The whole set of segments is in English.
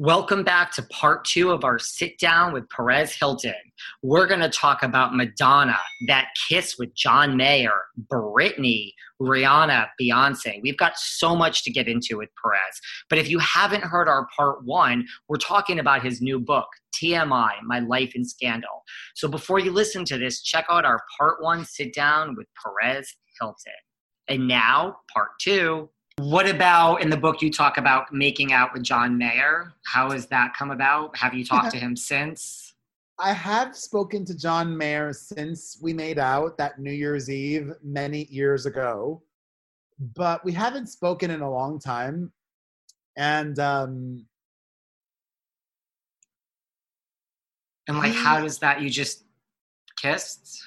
Welcome back to part two of our sit down with Perez Hilton. We're going to talk about Madonna, that kiss with John Mayer, Britney, Rihanna, Beyonce. We've got so much to get into with Perez. But if you haven't heard our part one, we're talking about his new book, TMI My Life in Scandal. So before you listen to this, check out our part one sit down with Perez Hilton. And now, part two. What about in the book you talk about making out with John Mayer? How has that come about? Have you talked to him since? I have spoken to John Mayer since we made out that New Year's Eve many years ago, but we haven't spoken in a long time. And um And like how does that you just kissed?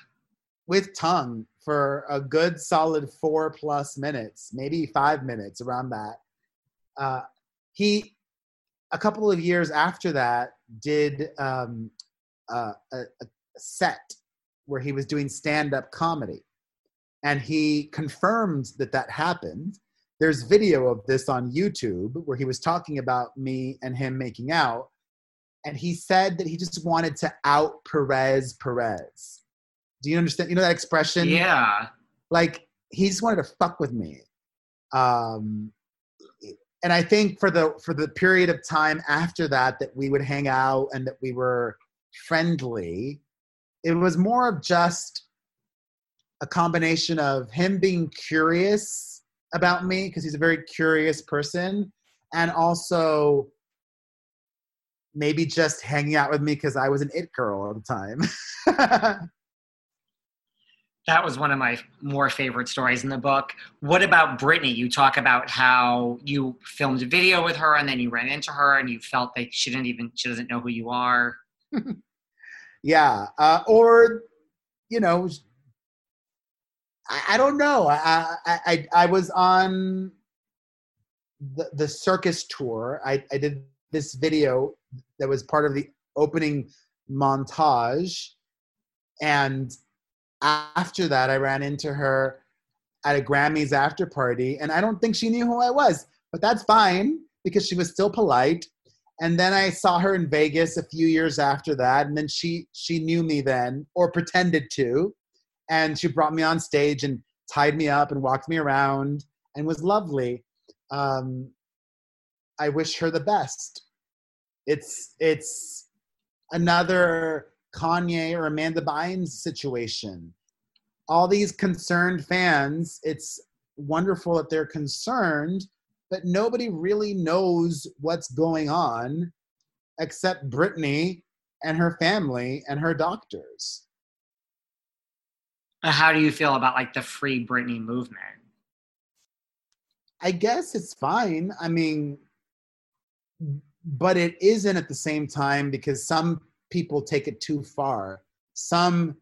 With tongue for a good solid four plus minutes, maybe five minutes around that. Uh, he, a couple of years after that, did um, uh, a, a set where he was doing stand up comedy. And he confirmed that that happened. There's video of this on YouTube where he was talking about me and him making out. And he said that he just wanted to out Perez Perez do you understand? You know that expression? Yeah. Like he just wanted to fuck with me. Um, and I think for the for the period of time after that that we would hang out and that we were friendly, it was more of just a combination of him being curious about me because he's a very curious person and also maybe just hanging out with me because I was an it girl all the time. that was one of my more favorite stories in the book. What about Britney? You talk about how you filmed a video with her and then you ran into her and you felt like she didn't even she doesn't know who you are. yeah, uh, or you know, I, I don't know. I, I I I was on the the circus tour. I I did this video that was part of the opening montage, and after that, I ran into her at a Grammys after party, and I don't think she knew who I was, but that's fine because she was still polite. And then I saw her in Vegas a few years after that, and then she she knew me then or pretended to, and she brought me on stage and tied me up and walked me around and was lovely. Um, I wish her the best. It's it's another Kanye or Amanda Bynes situation. All these concerned fans, it's wonderful that they're concerned, but nobody really knows what's going on except Britney and her family and her doctors. How do you feel about like the free Britney movement? I guess it's fine. I mean, but it isn't at the same time because some people take it too far. Some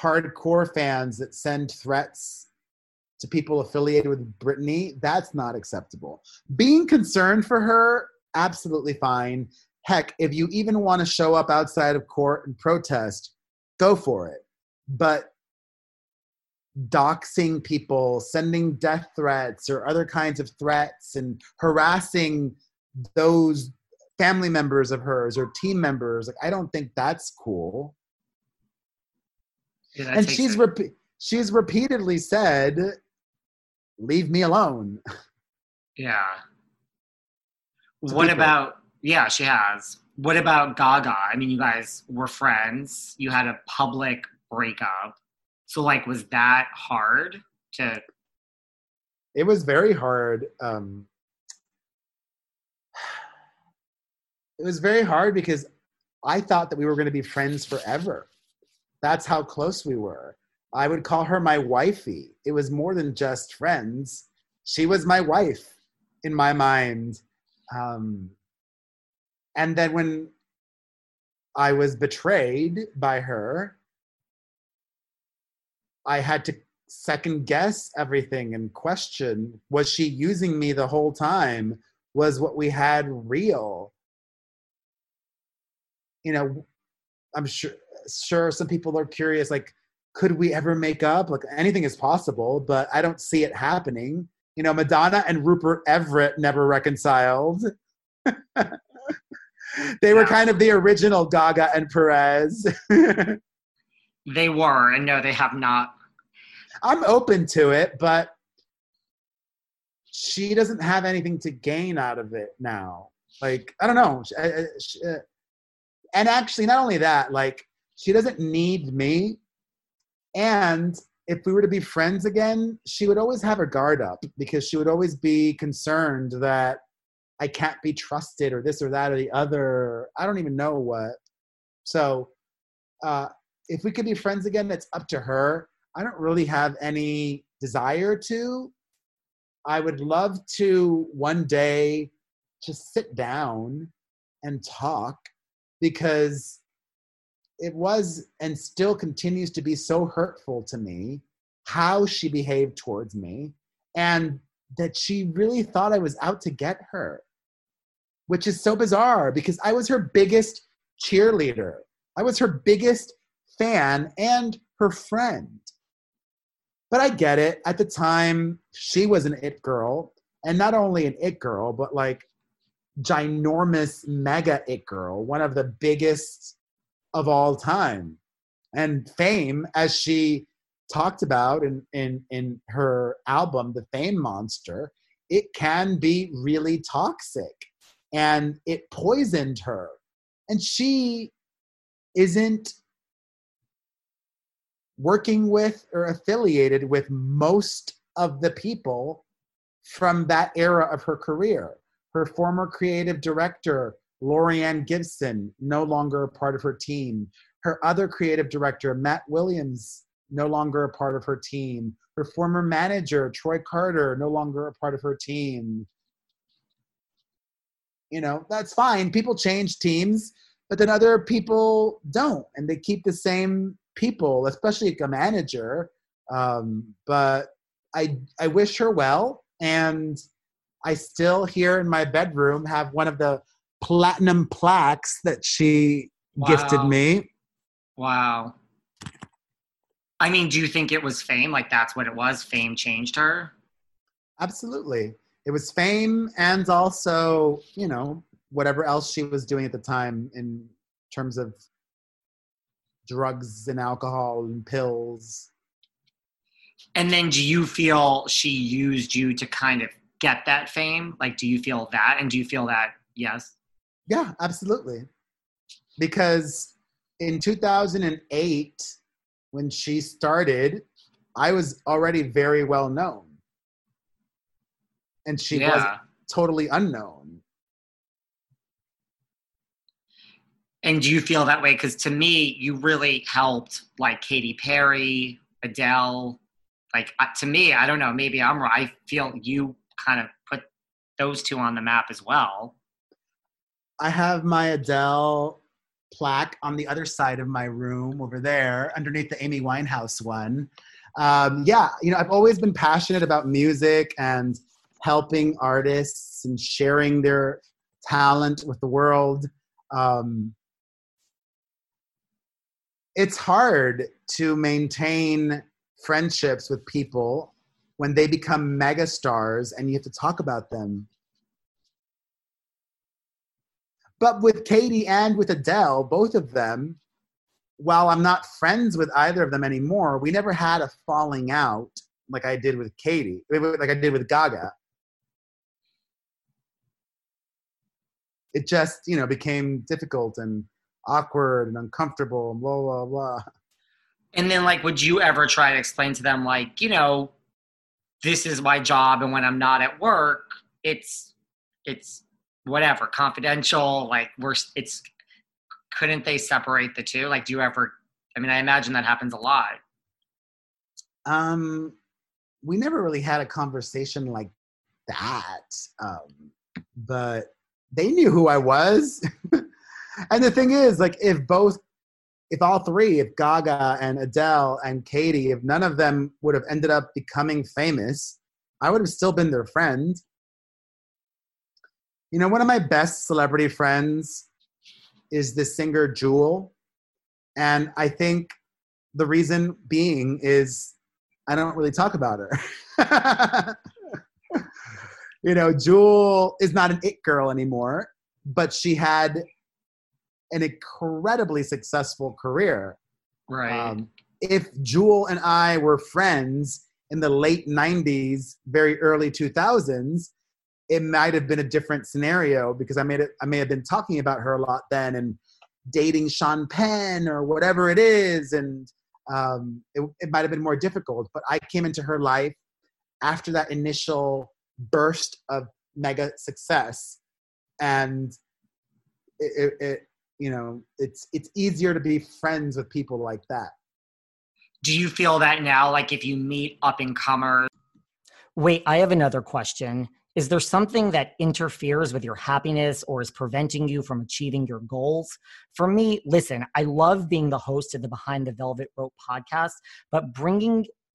hardcore fans that send threats to people affiliated with Britney, that's not acceptable. Being concerned for her, absolutely fine. Heck, if you even want to show up outside of court and protest, go for it. But doxing people, sending death threats or other kinds of threats, and harassing those family members of hers or team members. Like, I don't think that's cool. Yeah, and she's rep- she's repeatedly said, "Leave me alone." Yeah. what about? Yeah, she has. What about Gaga? I mean, you guys were friends. You had a public breakup. So, like, was that hard to? It was very hard. Um, it was very hard because I thought that we were going to be friends forever. That's how close we were. I would call her my wifey. It was more than just friends. She was my wife in my mind. Um, and then when I was betrayed by her, I had to second guess everything and question was she using me the whole time? Was what we had real? You know, I'm sure sure some people are curious like could we ever make up? Like anything is possible, but I don't see it happening. You know, Madonna and Rupert Everett never reconciled. they were kind of the original Gaga and Perez. they were, and no, they have not. I'm open to it, but she doesn't have anything to gain out of it now. Like, I don't know. Uh, And actually, not only that, like, she doesn't need me. And if we were to be friends again, she would always have her guard up because she would always be concerned that I can't be trusted or this or that or the other. I don't even know what. So uh, if we could be friends again, it's up to her. I don't really have any desire to. I would love to one day just sit down and talk because it was and still continues to be so hurtful to me how she behaved towards me and that she really thought I was out to get her which is so bizarre because I was her biggest cheerleader. I was her biggest fan and her friend. But I get it. At the time, she was an it girl. And not only an it girl, but like ginormous mega it girl, one of the biggest of all time. And fame, as she talked about in, in, in her album, The Fame Monster, it can be really toxic and it poisoned her. And she isn't working with or affiliated with most of the people from that era of her career. Her former creative director, Laurieann Gibson, no longer a part of her team. Her other creative director, Matt Williams, no longer a part of her team. Her former manager, Troy Carter, no longer a part of her team you know that's fine people change teams but then other people don't and they keep the same people especially a manager um, but i i wish her well and i still here in my bedroom have one of the platinum plaques that she wow. gifted me. Wow. I mean do you think it was fame? Like that's what it was? Fame changed her? Absolutely. It was fame and also you know whatever else she was doing at the time in terms of drugs and alcohol and pills. And then do you feel she used you to kind of get that fame like do you feel that and do you feel that yes yeah absolutely because in 2008 when she started i was already very well known and she yeah. was totally unknown. And do you feel that way? Because to me, you really helped like Katy Perry, Adele. Like uh, to me, I don't know. Maybe I'm wrong. I feel you kind of put those two on the map as well. I have my Adele plaque on the other side of my room over there, underneath the Amy Winehouse one. Um, yeah, you know, I've always been passionate about music and helping artists and sharing their talent with the world. Um, it's hard to maintain friendships with people when they become megastars and you have to talk about them. But with Katy and with Adele, both of them, while I'm not friends with either of them anymore, we never had a falling out like I did with Katy, like I did with Gaga. it just you know became difficult and awkward and uncomfortable and blah blah blah and then like would you ever try to explain to them like you know this is my job and when i'm not at work it's it's whatever confidential like we're it's couldn't they separate the two like do you ever i mean i imagine that happens a lot um we never really had a conversation like that um but they knew who I was. and the thing is, like, if both, if all three, if Gaga and Adele and Katy, if none of them would have ended up becoming famous, I would have still been their friend. You know, one of my best celebrity friends is the singer Jewel. And I think the reason being is I don't really talk about her. you know, Jewel is not an it girl anymore, but she had an incredibly successful career. Right. Um, if Jewel and I were friends in the late 90s, very early 2000s, it might have been a different scenario because I made it I may have been talking about her a lot then and dating Sean Penn or whatever it is and um, it, it might have been more difficult but I came into her life after that initial burst of mega success and it, it, it you know it's it's easier to be friends with people like that. Do you feel that now like if you meet up and comers wait i have another question. Is there something that interferes with your happiness or is preventing you from achieving your goals? For me, listen, I love being the host of the Behind the Velvet Rope podcast, but bringing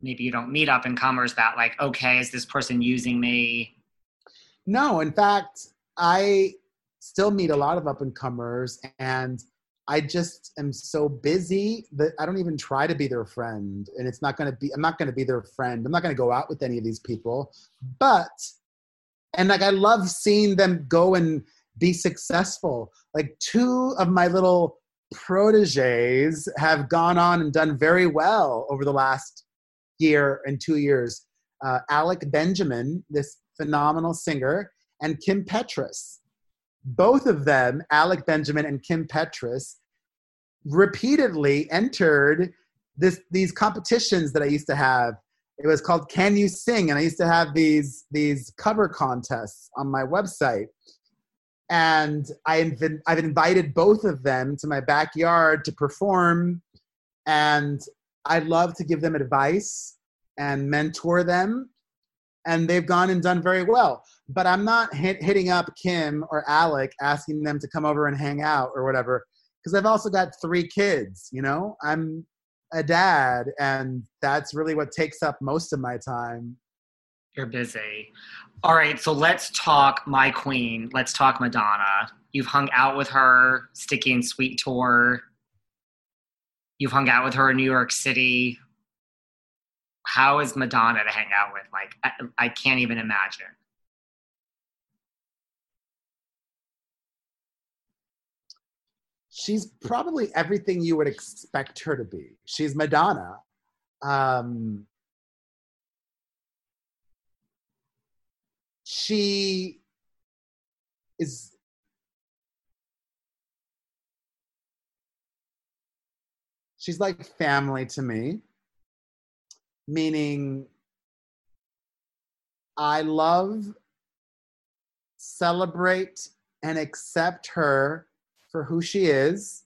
maybe you don't meet up and comers that like okay is this person using me? No in fact i still meet a lot of up and comers and i just am so busy that i don't even try to be their friend and it's not going to be i'm not going to be their friend. I'm not going to go out with any of these people but and like i love seeing them go and be successful. Like two of my little proteges have gone on and done very well over the last year and two years. Uh, Alec Benjamin, this phenomenal singer, and Kim Petras. Both of them, Alec Benjamin and Kim Petras, repeatedly entered this these competitions that I used to have. It was called Can You Sing, and I used to have these these cover contests on my website. And I inv- I've invited both of them to my backyard to perform, and I love to give them advice and mentor them, and they've gone and done very well. But I'm not hit, hitting up Kim or Alec asking them to come over and hang out or whatever, because I've also got three kids. You know, I'm a dad, and that's really what takes up most of my time. You're busy. All right, so let's talk my queen. Let's talk Madonna. You've hung out with her, Sticky and Sweet tour. You've hung out with her in New York City. How is Madonna to hang out with? Like, I, I can't even imagine. she's probably everything you would expect her to be. She's Madonna. Um, she is she's like family to me meaning i love celebrate and accept her for who she is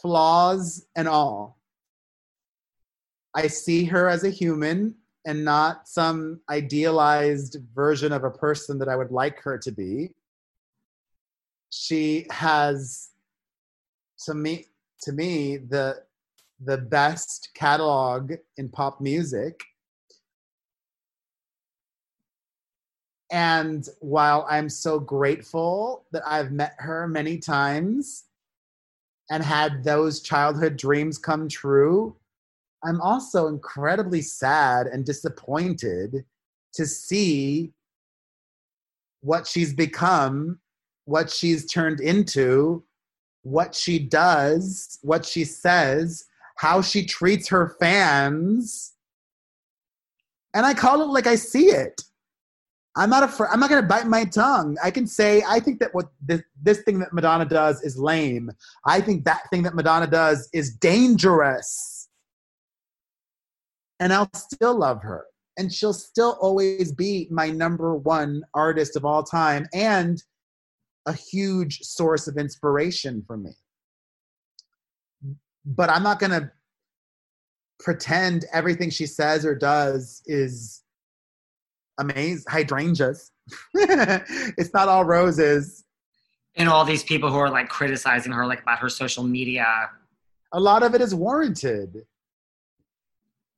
flaws and all i see her as a human and not some idealized version of a person that I would like her to be. She has to me to me the the best catalog in pop music. And while I'm so grateful that I've met her many times and had those childhood dreams come true, I'm also incredibly sad and disappointed to see what she's become, what she's turned into, what she does, what she says, how she treats her fans. And I call it like I see it. I'm not afraid. I'm not going to bite my tongue. I can say I think that what this, this thing that Madonna does is lame. I think that thing that Madonna does is dangerous and I'll still love her. And she'll still always be my number one artist of all time and a huge source of inspiration for me. But I'm not going to pretend everything she says or does is amazing. Hydrangeas. it's not all roses. And all these people who are like criticizing her, like about her social media. A lot of it is warranted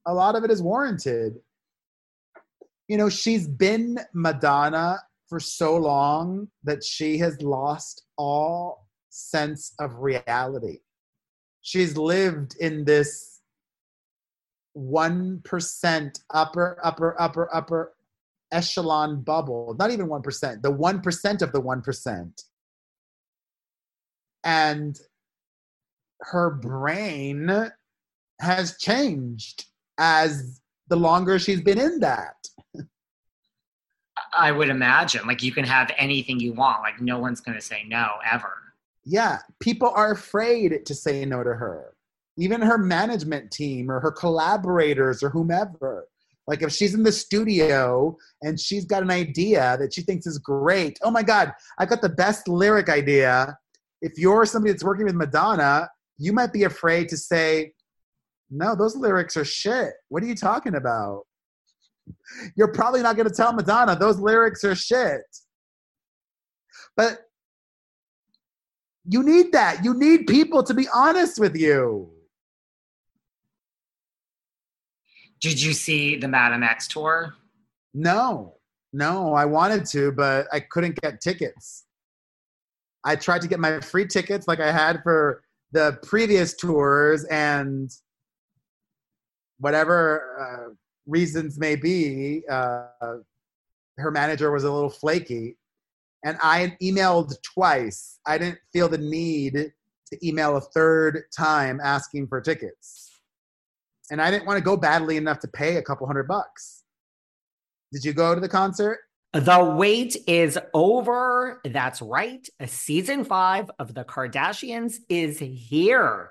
a lot of it is warranted. You know, she's been Madonna for so long that she has lost all sense of reality. She's lived in this 1% upper, upper, upper, upper echelon bubble. Not even 1%, the 1% of the 1%. And her brain has changed as the longer she's been in that. I would imagine. Like you can have anything you want. Like no one's going to say no ever. Yeah, people are afraid to say no to her. Even her management team or her collaborators or whomever. Like if she's in the studio and she's got an idea that she thinks is great. Oh my God, I got the best lyric idea. If you're somebody that's working with Madonna, you might be afraid to say, no, those lyrics are shit. What are you talking about? You're probably not going to tell Madonna those lyrics are shit. But you need that. You need people to be honest with you. Did you see the Madame X tour? No, no, I wanted to, but I couldn't get tickets. I tried to get my free tickets like I had for the previous tours, and whatever uh, reasons may be, uh, her manager was a little flaky. And I emailed twice. I didn't feel the need to email a third time asking for tickets. And I didn't want to go badly enough to pay a couple hundred bucks. Did you go to the concert? The wait is over. That's right. Season five of The Kardashians is here.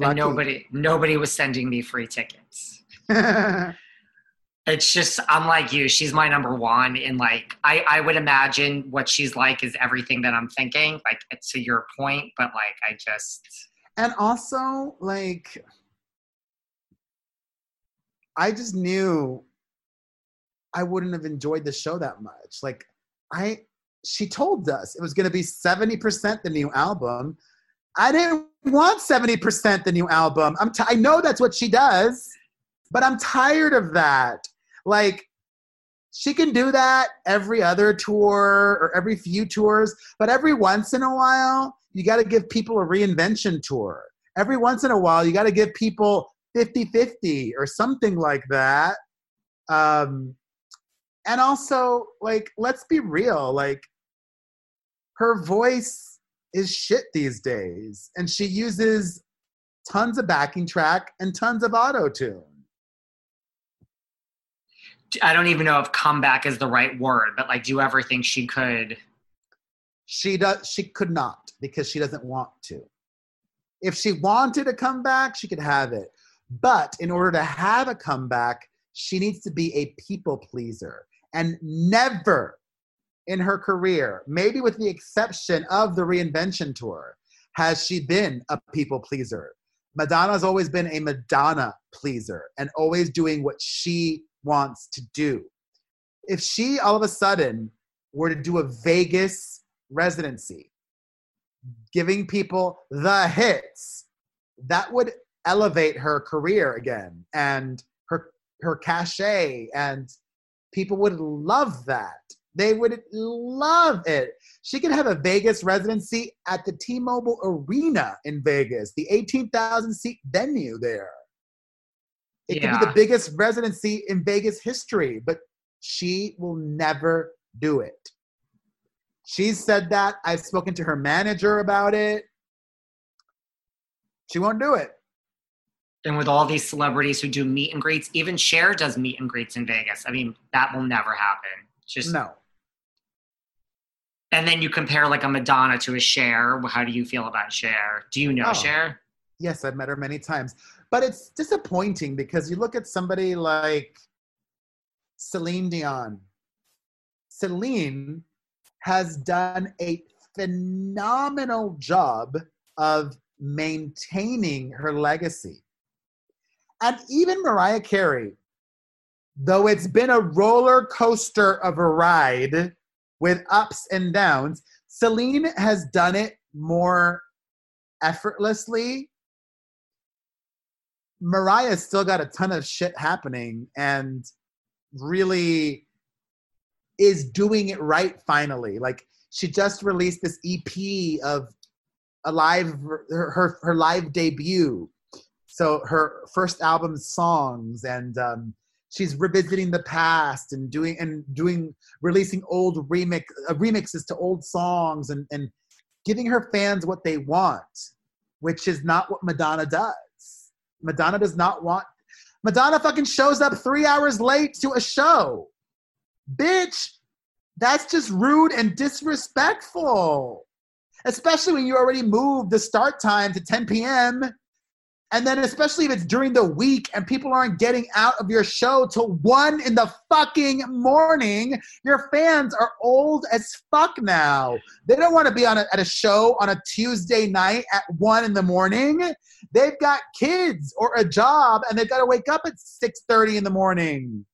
And nobody nobody was sending me free tickets. it's just I'm like you. She's my number one, and like I I would imagine what she's like is everything that I'm thinking. Like to your point, but like I just and also like I just knew I wouldn't have enjoyed the show that much. Like I she told us it was going to be 70% the new album I didn't want 70% the new album. I'm t- I know that's what she does, but I'm tired of that. Like, she can do that every other tour or every few tours, but every once in a while, you got to give people a reinvention tour. Every once in a while, you got to give people 50 50 or something like that. Um, and also, like, let's be real, like, her voice is shit these days, and she uses tons of backing track and tons of auto tune. I don't even know if comeback is the right word, but like, do you ever think she could? She does. She could not because she doesn't want to. If she wanted to come back, she could have it. But in order to have a comeback, she needs to be a people pleaser. And never in her career, maybe with the exception of the reinvention tour, has she been a people pleaser. Madonna's always been a Madonna pleaser and always doing what she wants to do. If she all of a sudden were to do a Vegas residency, giving people the hits, that would elevate her career again and her her cachet and people would love that. They would love it. She could have a Vegas residency at the T-Mobile Arena in Vegas, the 18,000 seat venue there. It yeah. could be the biggest residency in Vegas history, but she will never do it. She said that. I've spoken to her manager about it. She won't do it. And with all these celebrities who do meet and greets, even Cher does meet and greets in Vegas. I mean, that will never happen. just no. And then you compare like a Madonna to a Cher. How do you feel about Cher? Do you know oh, Cher? Yes, I've met her many times. But it's disappointing because you look at somebody like Celine Dion. Celine has done a phenomenal job of maintaining her legacy. And even Mariah Carey, though it's been a roller coaster of a ride with ups and downs, Celine has done it more effortlessly Mariah's still got a ton of shit happening and really is doing it right finally. Like she just released this EP of a live her her, her live debut. So her first album songs and um, she's revisiting the past and doing and doing releasing old remix uh, remixes to old songs and and giving her fans what they want, which is not what Madonna does. Madonna does not want. Madonna fucking shows up three hours late to a show. Bitch, that's just rude and disrespectful. Especially when you already moved the start time to 10 p.m. And then, especially if it's during the week and people aren't getting out of your show till one in the fucking morning, your fans are old as fuck now. They don't want to be on a, at a show on a Tuesday night at one in the morning. They've got kids or a job and they've got to wake up at 6:30 in the morning.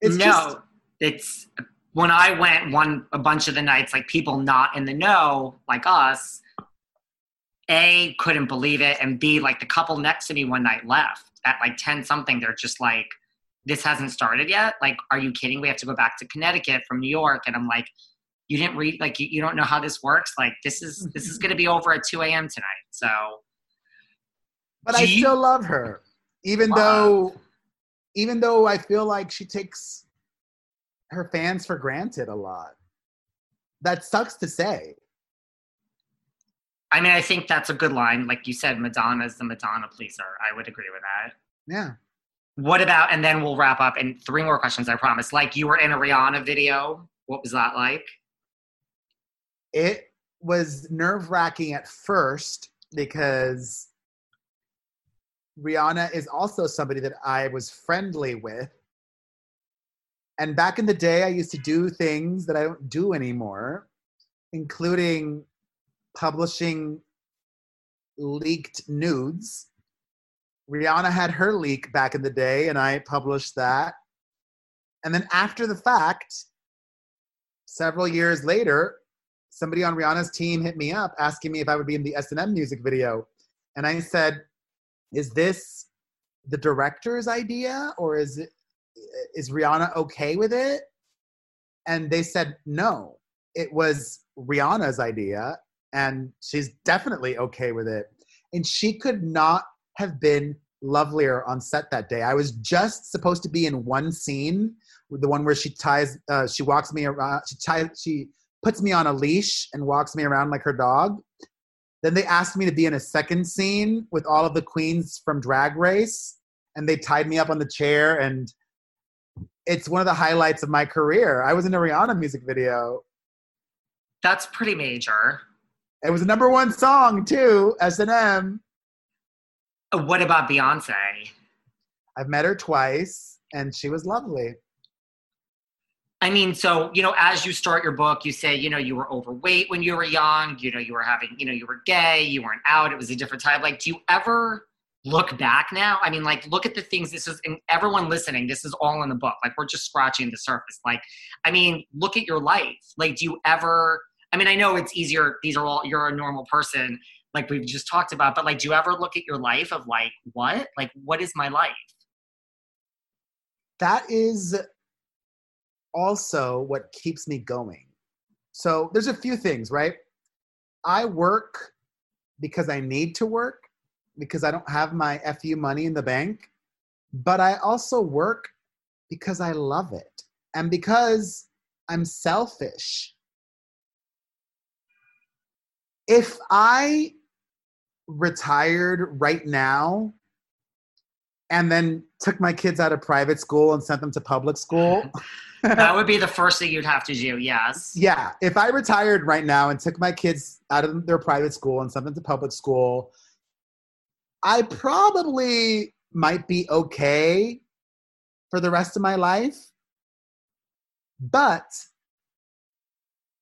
It's no, just, it's when I went one a bunch of the nights, like people not in the know, like us a, couldn't believe it, and B, like the couple next to me one night left at like 10 something. They're just like, this hasn't started yet. Like, are you kidding? We have to go back to Connecticut from New York. And I'm like, you didn't read, like, you, you don't know how this works. Like, this is, this is going to be over at 2 a.m. tonight. So, but I you, still love her, even wow. though, even though I feel like she takes her fans for granted a lot. That sucks to say. I mean, I think that's a good line. Like you said, Madonna's the Madonna pleaser. I would agree with that. Yeah. What about, and then we'll wrap up. And three more questions, I promise. Like you were in a Rihanna video. What was that like? It was nerve wracking at first because Rihanna is also somebody that I was friendly with. And back in the day, I used to do things that I don't do anymore, including publishing leaked nudes. Rihanna had her leak back in the day, and I published that. And then after the fact, several years later, somebody on Rihanna's team hit me up asking me if I would be in the S&M music video. And I said, is this the director's idea or is it, is Rihanna okay with it? And they said, no, it was Rihanna's idea and she's definitely okay with it. And she could not have been lovelier on set that day. I was just supposed to be in one scene, the one where she ties, uh, she walks me around, she ties, she puts me on a leash and walks me around like her dog. Then they asked me to be in a second scene with all of the queens from Drag Race, and they tied me up on the chair, and it's one of the highlights of my career. I was in a Rihanna music video. That's pretty major. It was a number one song too, S and M. Uh, what about Beyonce? I've met her twice, and she was lovely. I mean, so, you know, as you start your book, you say, you know, you were overweight when you were young, you know, you were having, you know, you were gay, you weren't out, it was a different time. Like, do you ever look back now? I mean, like, look at the things this is, and everyone listening, this is all in the book. Like, we're just scratching the surface. Like, I mean, look at your life. Like, do you ever, I mean, I know it's easier, these are all, you're a normal person, like we've just talked about, but like, do you ever look at your life of like, what? Like, what is my life? That is also what keeps me going. So there's a few things, right? I work because I need to work, because I don't have my FU money in the bank, but I also work because I love it and because I'm selfish. If I retired right now and then took my kids out of private school and sent them to public school, that would be the first thing you'd have to do, yes. Yeah. If I retired right now and took my kids out of their private school and sent them to public school, I probably might be okay for the rest of my life. But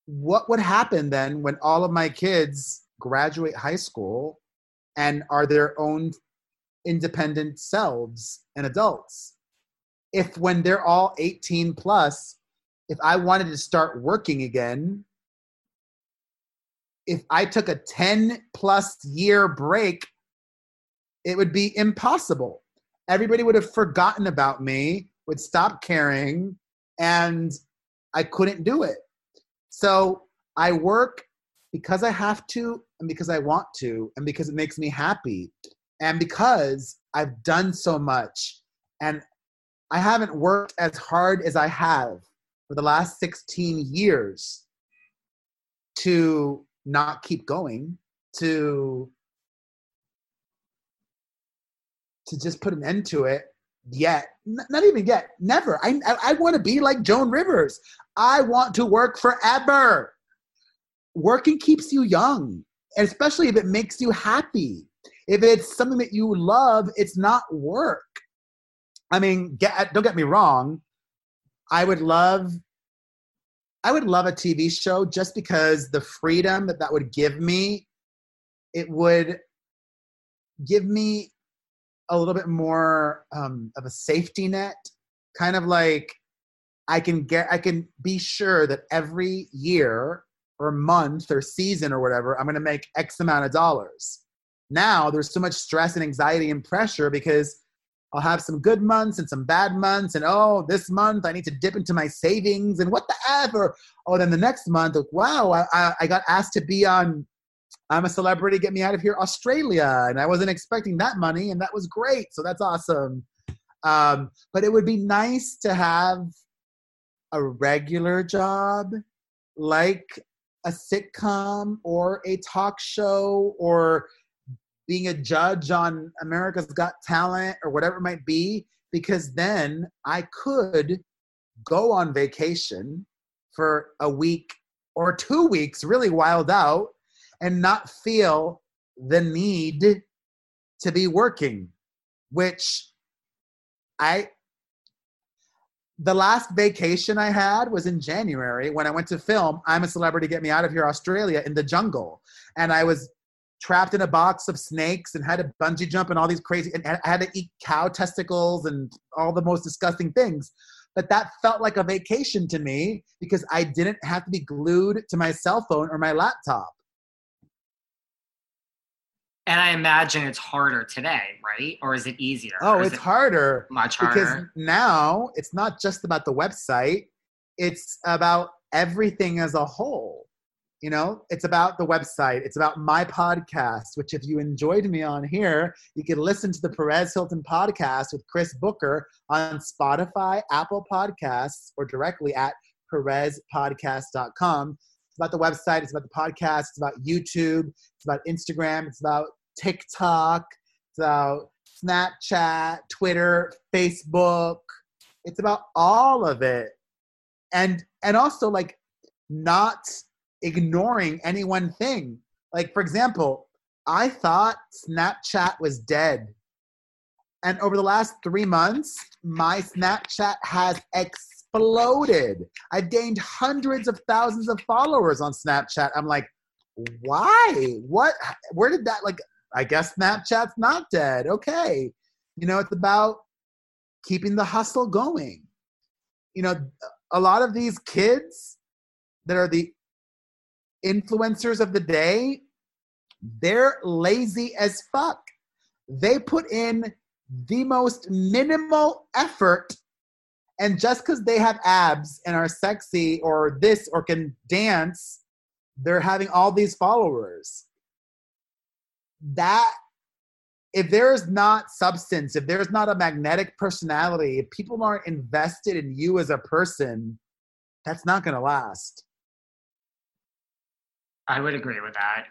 what would happen then when all of my kids graduate high school and are their own independent selves and adults? if when they're all 18 plus, if I wanted to start working again, if I took a 10 plus year break, it would be impossible. Everybody would have forgotten about me, would stop caring, and I couldn't do it. So I work because I have to, and because I want to, and because it makes me happy, and because I've done so much. And I haven't worked as hard as I have for the last 16 years to not keep going, to to just put an end to it yet not even yet never. I i, I want to be like joan rivers. I want to work forever. Working keeps you young and especially if it makes you happy. If it's something that you love it's not work. I mean, get, don't get me wrong. I would love, I would love a TV show just because the freedom that that would give me, it would give me a little bit more um, of a safety net, kind of like I can get, I can be sure that every year or month or season or whatever, I'm going to make X amount of dollars. Now there's so much stress and anxiety and pressure because I'll have some good months and some bad months, and oh, this month I need to dip into my savings and what the oh, then the next month, like, wow, I, I got asked to be on I'm a celebrity, get me out of here, Australia, and I wasn't expecting that money, and that was great. So that's awesome. Um, but it would be nice to have a regular job, like a sitcom or a talk show or being a judge on America's Got Talent or whatever it might be, because then I could go on vacation for a week or two weeks, really wild out, and not feel the need to be working, which I the last vacation I had was in January when I went to film I'm a Celebrity Get Me Out of Here Australia in the jungle. And I was trapped in a box of snakes and had to bungee jump and all these crazy and I had to eat cow testicles and all the most disgusting things. but that felt like a vacation to me because I didn't have to be glued to my cell phone or my laptop. And I imagine it's harder today, right? Or is it easier? Oh, it's it harder much harder. because now it's not just about the website, it's about everything as a whole. You know, it's about the website, it's about my podcast, which if you enjoyed me on here, you can listen to the Perez Hilton podcast with Chris Booker on Spotify, Apple Podcasts, or directly at perezpodcast.com. It's about the website, it's about the podcast, it's about YouTube, it's about Instagram, it's about TikTok, about Snapchat, Twitter, Facebook. It's about all of it. And and also like not ignoring any one thing. Like for example, I thought Snapchat was dead. And over the last 3 months, my Snapchat has exploded. I've gained hundreds of thousands of followers on Snapchat. I'm like, why? What where did that like I guess Snapchat's not dead. Okay. You know, it's about keeping the hustle going. You know, a lot of these kids that are the influencers of the day, they're lazy as fuck. They put in the most minimal effort, and just because they have abs and are sexy or this or can dance, they're having all these followers. That if there's not substance, if there's not a magnetic personality, if people aren't invested in you as a person, that's not going to last. I would agree with that.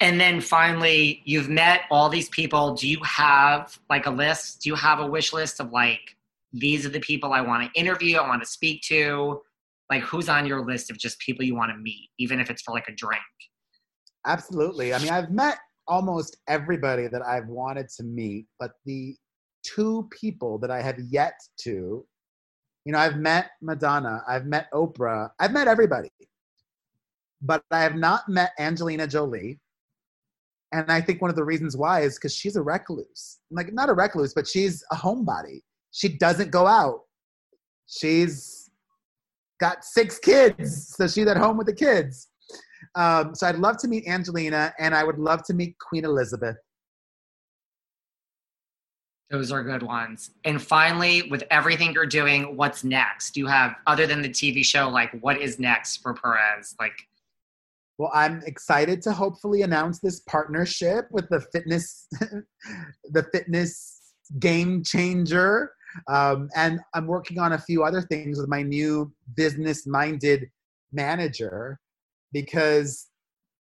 And then finally, you've met all these people. Do you have like a list? Do you have a wish list of like, these are the people I want to interview, I want to speak to? Like, who's on your list of just people you want to meet, even if it's for like a drink? Absolutely. I mean, I've met almost everybody that I've wanted to meet, but the two people that I have yet to, you know, I've met Madonna, I've met Oprah, I've met everybody, but I have not met Angelina Jolie. And I think one of the reasons why is because she's a recluse. Like, not a recluse, but she's a homebody. She doesn't go out. She's got six kids, so she's at home with the kids. Um, so I'd love to meet Angelina, and I would love to meet Queen Elizabeth. Those are good ones. And finally, with everything you're doing, what's next? Do you have, other than the TV show, like what is next for Perez? Like, Well, I'm excited to hopefully announce this partnership with the fitness, the fitness game changer, um, and I'm working on a few other things with my new business-minded manager, because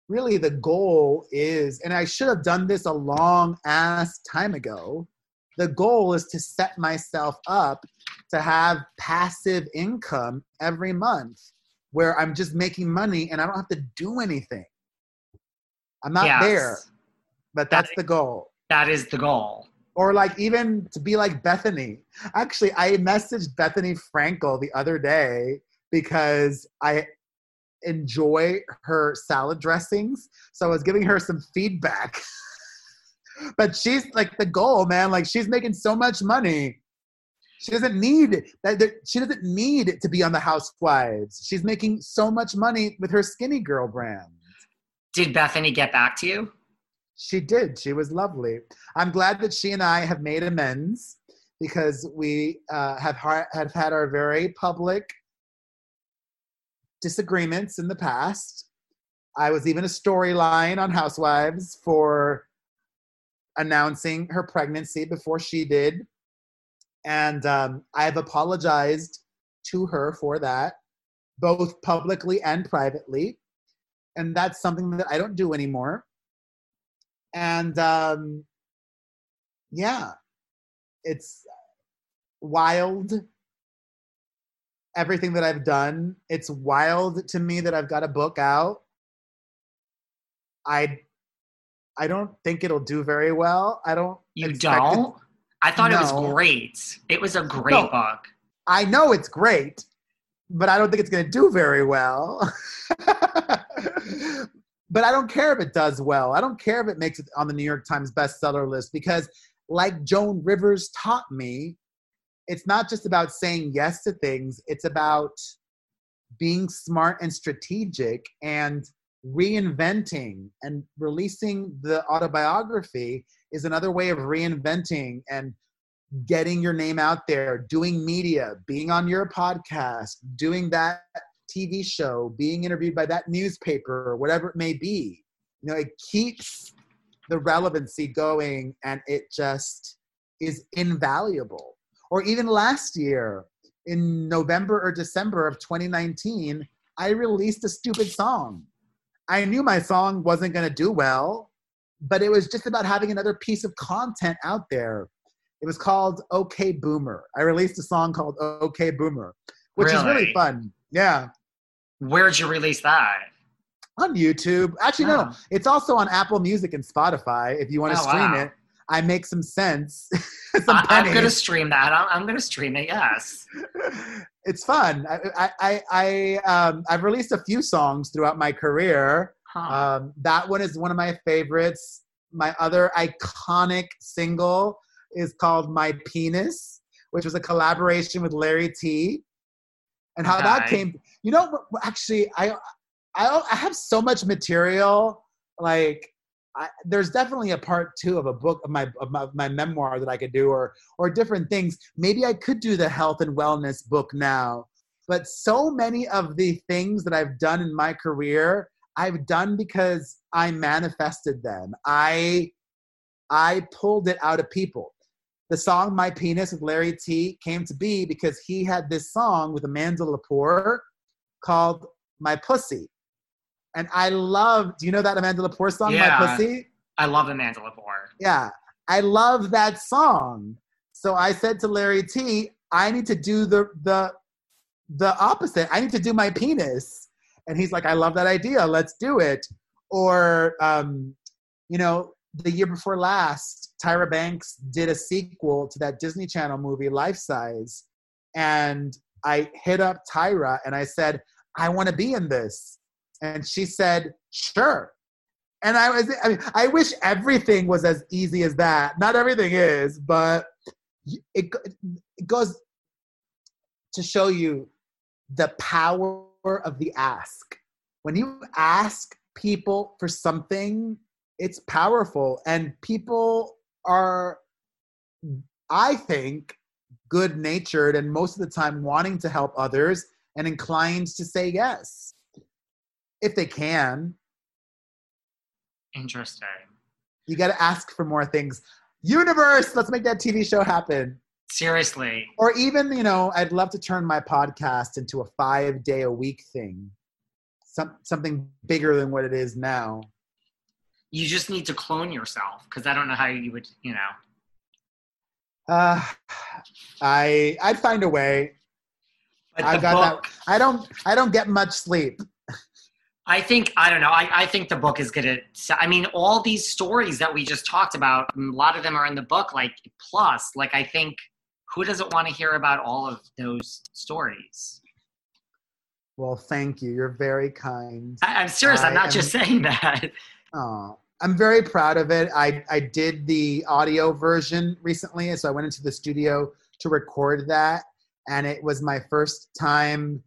really the goal is, and I should have done this a long ass time ago. The goal is to set myself up to have passive income every month where I'm just making money and I don't have to do anything. I'm not yes, there, but that's the goal. That is the goal. Or like even to be like Bethenny. Actually, I messaged Bethenny Frankel the other day because I enjoy her salad dressings. So I was giving her some feedback. but she's like the goal, man. Like she's making so much money. She doesn't need that. She doesn't need to be on the Housewives. She's making so much money with her Skinnygirl brand. Did Bethenny get back to you? She did. She was lovely. I'm glad that she and I have made amends because we uh, have har- have had our very public disagreements in the past. I was even a storyline on Housewives for announcing her pregnancy before she did, and um, I've apologized to her for that, both publicly and privately, and that's something that I don't do anymore and um, yeah, it's wild. Everything that I've done, it's wild to me that I've got a book out. I, I don't think it'll do very well. I don't. You don't? I thought it was great. It was a great No. book. I know it's great, but I don't think it's going to do very well. but I don't care if it does well. I don't care if it makes it on the New York Times bestseller list because, like Joan Rivers taught me, it's not just about saying yes to things, it's about being smart and strategic and reinventing and releasing the autobiography is another way of reinventing and getting your name out there, doing media, being on your podcast, doing that TV show, being interviewed by that newspaper, or whatever it may be. You know, it keeps the relevancy going and it just is invaluable. Or even last year, in November or December of 2019, I released a stupid song. I knew my song wasn't going to do well, but it was just about having another piece of content out there. It was called OK Boomer. I released a song called OK Boomer, which really? is really fun. Yeah. Where'd you release that? On YouTube. Actually, oh. no, it's also on Apple Music and Spotify if you want to oh, stream wow. it. I make some sense. some I, am gonna stream that. I'm, I'm, gonna stream it. Yes, it's fun. I I I um I've released a few songs throughout my career. Huh. Um, that one is one of my favorites. My other iconic single is called "My Penis," which was a collaboration with Larry Tee. And how okay. that came, you know, actually, I I I have so much material like I, there's definitely a part two of a book of my, of my, of my memoir that I could do, or or different things. Maybe I could do the health and wellness book now. But so many of the things that I've done in my career, I've done because I manifested them. I I pulled it out of people. The song "My Penis" with Larry Tee came to be because he had this song with Amanda Lepore called "My Pussy." And I love, do you know that Amanda Lepore song, yeah, My Pussy? I love Amanda Lepore. Yeah. I love that song. So I said to Larry Tee, I need to do the the the opposite. I need to do my penis. And he's like, I love that idea. Let's do it. Or um, you know, the year before last, Tyra Banks did a sequel to that Disney Channel movie, Life Size. And I hit up Tyra and I said, I want to be in this. And she said, sure. And I was, I mean, I wish everything was as easy as that. Not everything is, but it, it goes to show you the power of the ask. When you ask people for something, it's powerful. And people are, I think, good natured and most of the time wanting to help others and inclined to say yes if they can. Interesting. You got to ask for more things. Universe, let's make that TV show happen. Seriously. Or even, you know, I'd love to turn my podcast into a five day a week thing, Some, something bigger than what it is now. You just need to clone yourself because I don't know how you would, you know. Uh, I I'd find a way. I got book, that. I don't I don't get much sleep. I think I don't know. I, I think the book is gonna. I mean, all these stories that we just talked about, a lot of them are in the book. Like plus, like I think who doesn't want to hear about all of those stories? Well, thank you. You're very kind. I, am serious. I I'm not am, just saying that. Oh, I'm very proud of it. I I did the audio version recently, so I went into the studio to record that, and it was my first time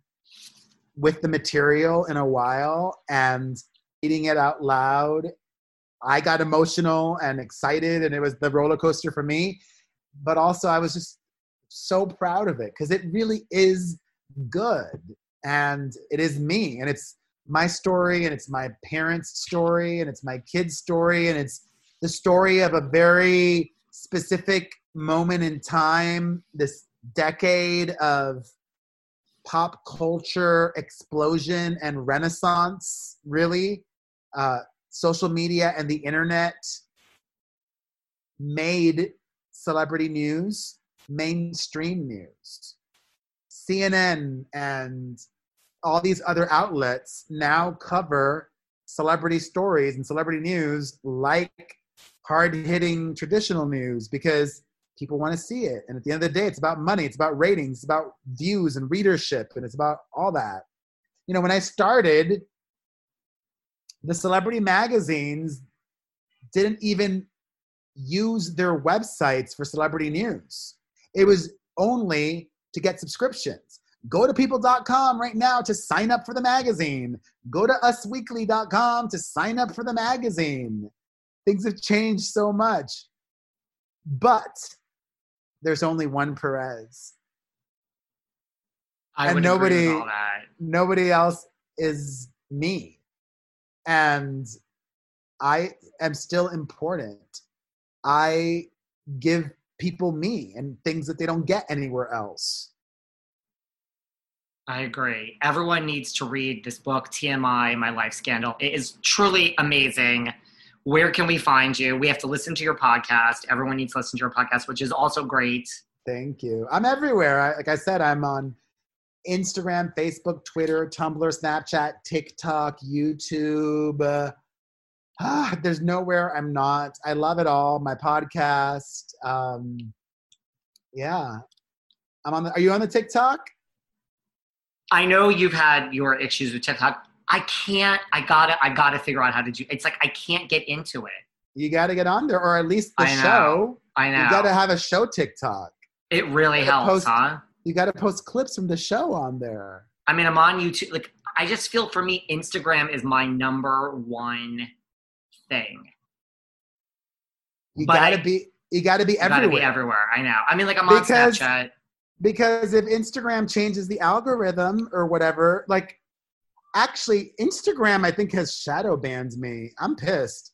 with the material in a while and reading it out loud. I got emotional and excited, and it was the roller coaster for me. But also, I was just so proud of it because it really is good and it is me and it's my story and it's my parents' story and it's my kids' story and it's the story of a very specific moment in time, this decade of pop culture explosion and renaissance, really. Uh, social media and the internet made celebrity news mainstream news. CNN and all these other outlets now cover celebrity stories and celebrity news like hard hitting traditional news because people want to see it. And at the end of the day, it's about money, it's about ratings, it's about views and readership, and it's about all that. You know, when I started, the celebrity magazines didn't even use their websites for celebrity news. It was only to get subscriptions. Go to people.com right now to sign up for the magazine. Go to usweekly.com to sign up for the magazine. Things have changed so much. But there's only one Perez. I And would agree with nobody-. Nobody else is me. And I am still important. I give people me and things that they don't get anywhere else. I agree. Everyone needs to read this book, TMI, My Life Scandal. It is truly amazing. Where can we find you? We have to listen to your podcast. Everyone needs to listen to your podcast, which is also great. Thank you. I'm everywhere. I, like I said, I'm on Instagram, Facebook, Twitter, Tumblr, Snapchat, TikTok, YouTube. Uh, ah, there's nowhere I'm not. I love it all. My podcast. Um, yeah, I'm on. The, are you on the TikTok? I know you've had your issues with TikTok. I can't. I gotta. I gotta figure out how to do. It's like I can't get into it. You got to get on there, or at least the I show. I know. You got to have a show TikTok. it really helps, post- huh? You got to post clips from the show on there. I mean, I'm on YouTube. Like, I just feel for me, Instagram is my number one thing. You But got to I- be. You got to be You gotta everywhere. be everywhere. I know. I mean, like I'm on Because- Snapchat. because if Instagram changes the algorithm or whatever, like actually Instagram I think has shadow banned me. I'm pissed.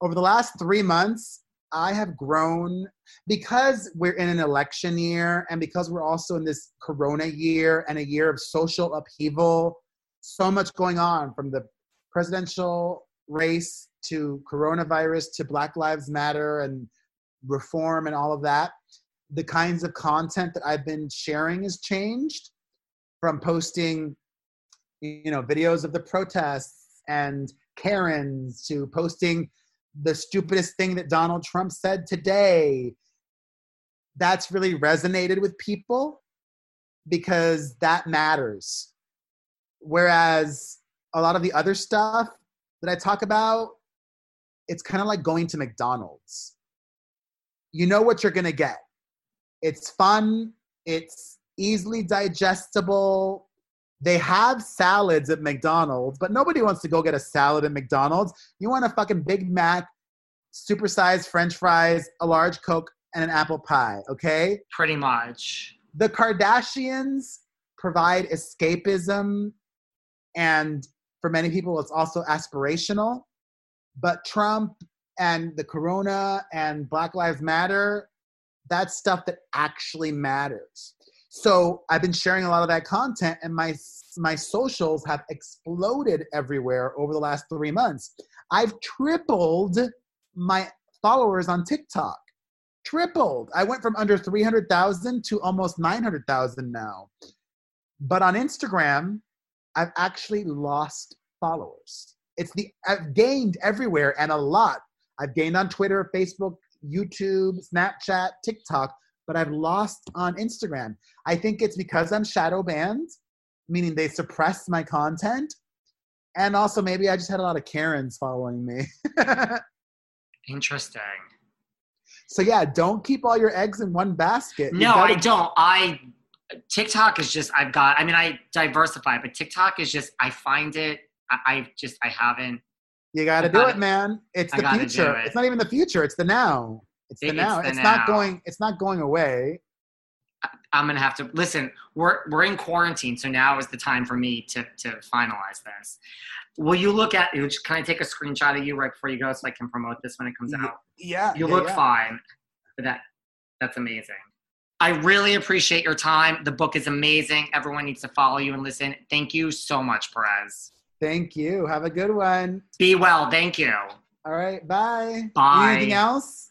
Over the last 3 months, I have grown because we're in an election year and because we're also in this corona year and a year of social upheaval, so much going on from the presidential race to coronavirus to Black Lives Matter and reform and all of that the kinds of content that I've been sharing has changed from posting, you know, videos of the protests and Karens to posting the stupidest thing that Donald Trump said today. That's really resonated with people because that matters. Whereas a lot of the other stuff that I talk about, it's kind of like going to McDonald's. You know what you're going to get it's fun. It's easily digestible. They have salads at McDonald's, but nobody wants to go get a salad at McDonald's. You want a fucking Big Mac, supersized French fries, a large Coke, and an apple pie, okay? Pretty much. The Kardashians provide escapism, and for many people, it's also aspirational. But Trump and the Corona and Black Lives Matter, that's stuff that actually matters. So I've been sharing a lot of that content, and my my socials have exploded everywhere over the last three months. I've tripled my followers on TikTok. Tripled. I went from under 300,000 to almost 900,000 now. But on Instagram, I've actually lost followers. It's the I've gained everywhere and a lot. I've gained on Twitter, Facebook, YouTube, Snapchat, TikTok, but I've lost on Instagram. I think it's because I'm shadow banned, meaning they suppress my content. And also maybe I just had a lot of Karens following me. Interesting. so yeah, don't keep all your eggs in one basket. You No, gotta- I don't. I TikTok is just I've got. I mean, I diversify, but TikTok is just I find it. I, I just I haven't. You got to do it, man. It's I the future. it. It's not even the future. It's the now. It's the it's now. the It's, not going. It's not going away. I'm gonna have to listen. We're we're in quarantine, so now is the time for me to to finalize this. Will you look at? Can I take a screenshot of you right before you go, so I can promote this when it comes out? Yeah. You yeah, look yeah. fine. That that's amazing. I really appreciate your time. The book is amazing. Everyone needs to follow you and listen. Thank you so much, Perez. Thank you. Have a good one. Be well. Thank you. All right. Bye. Bye. Anything else?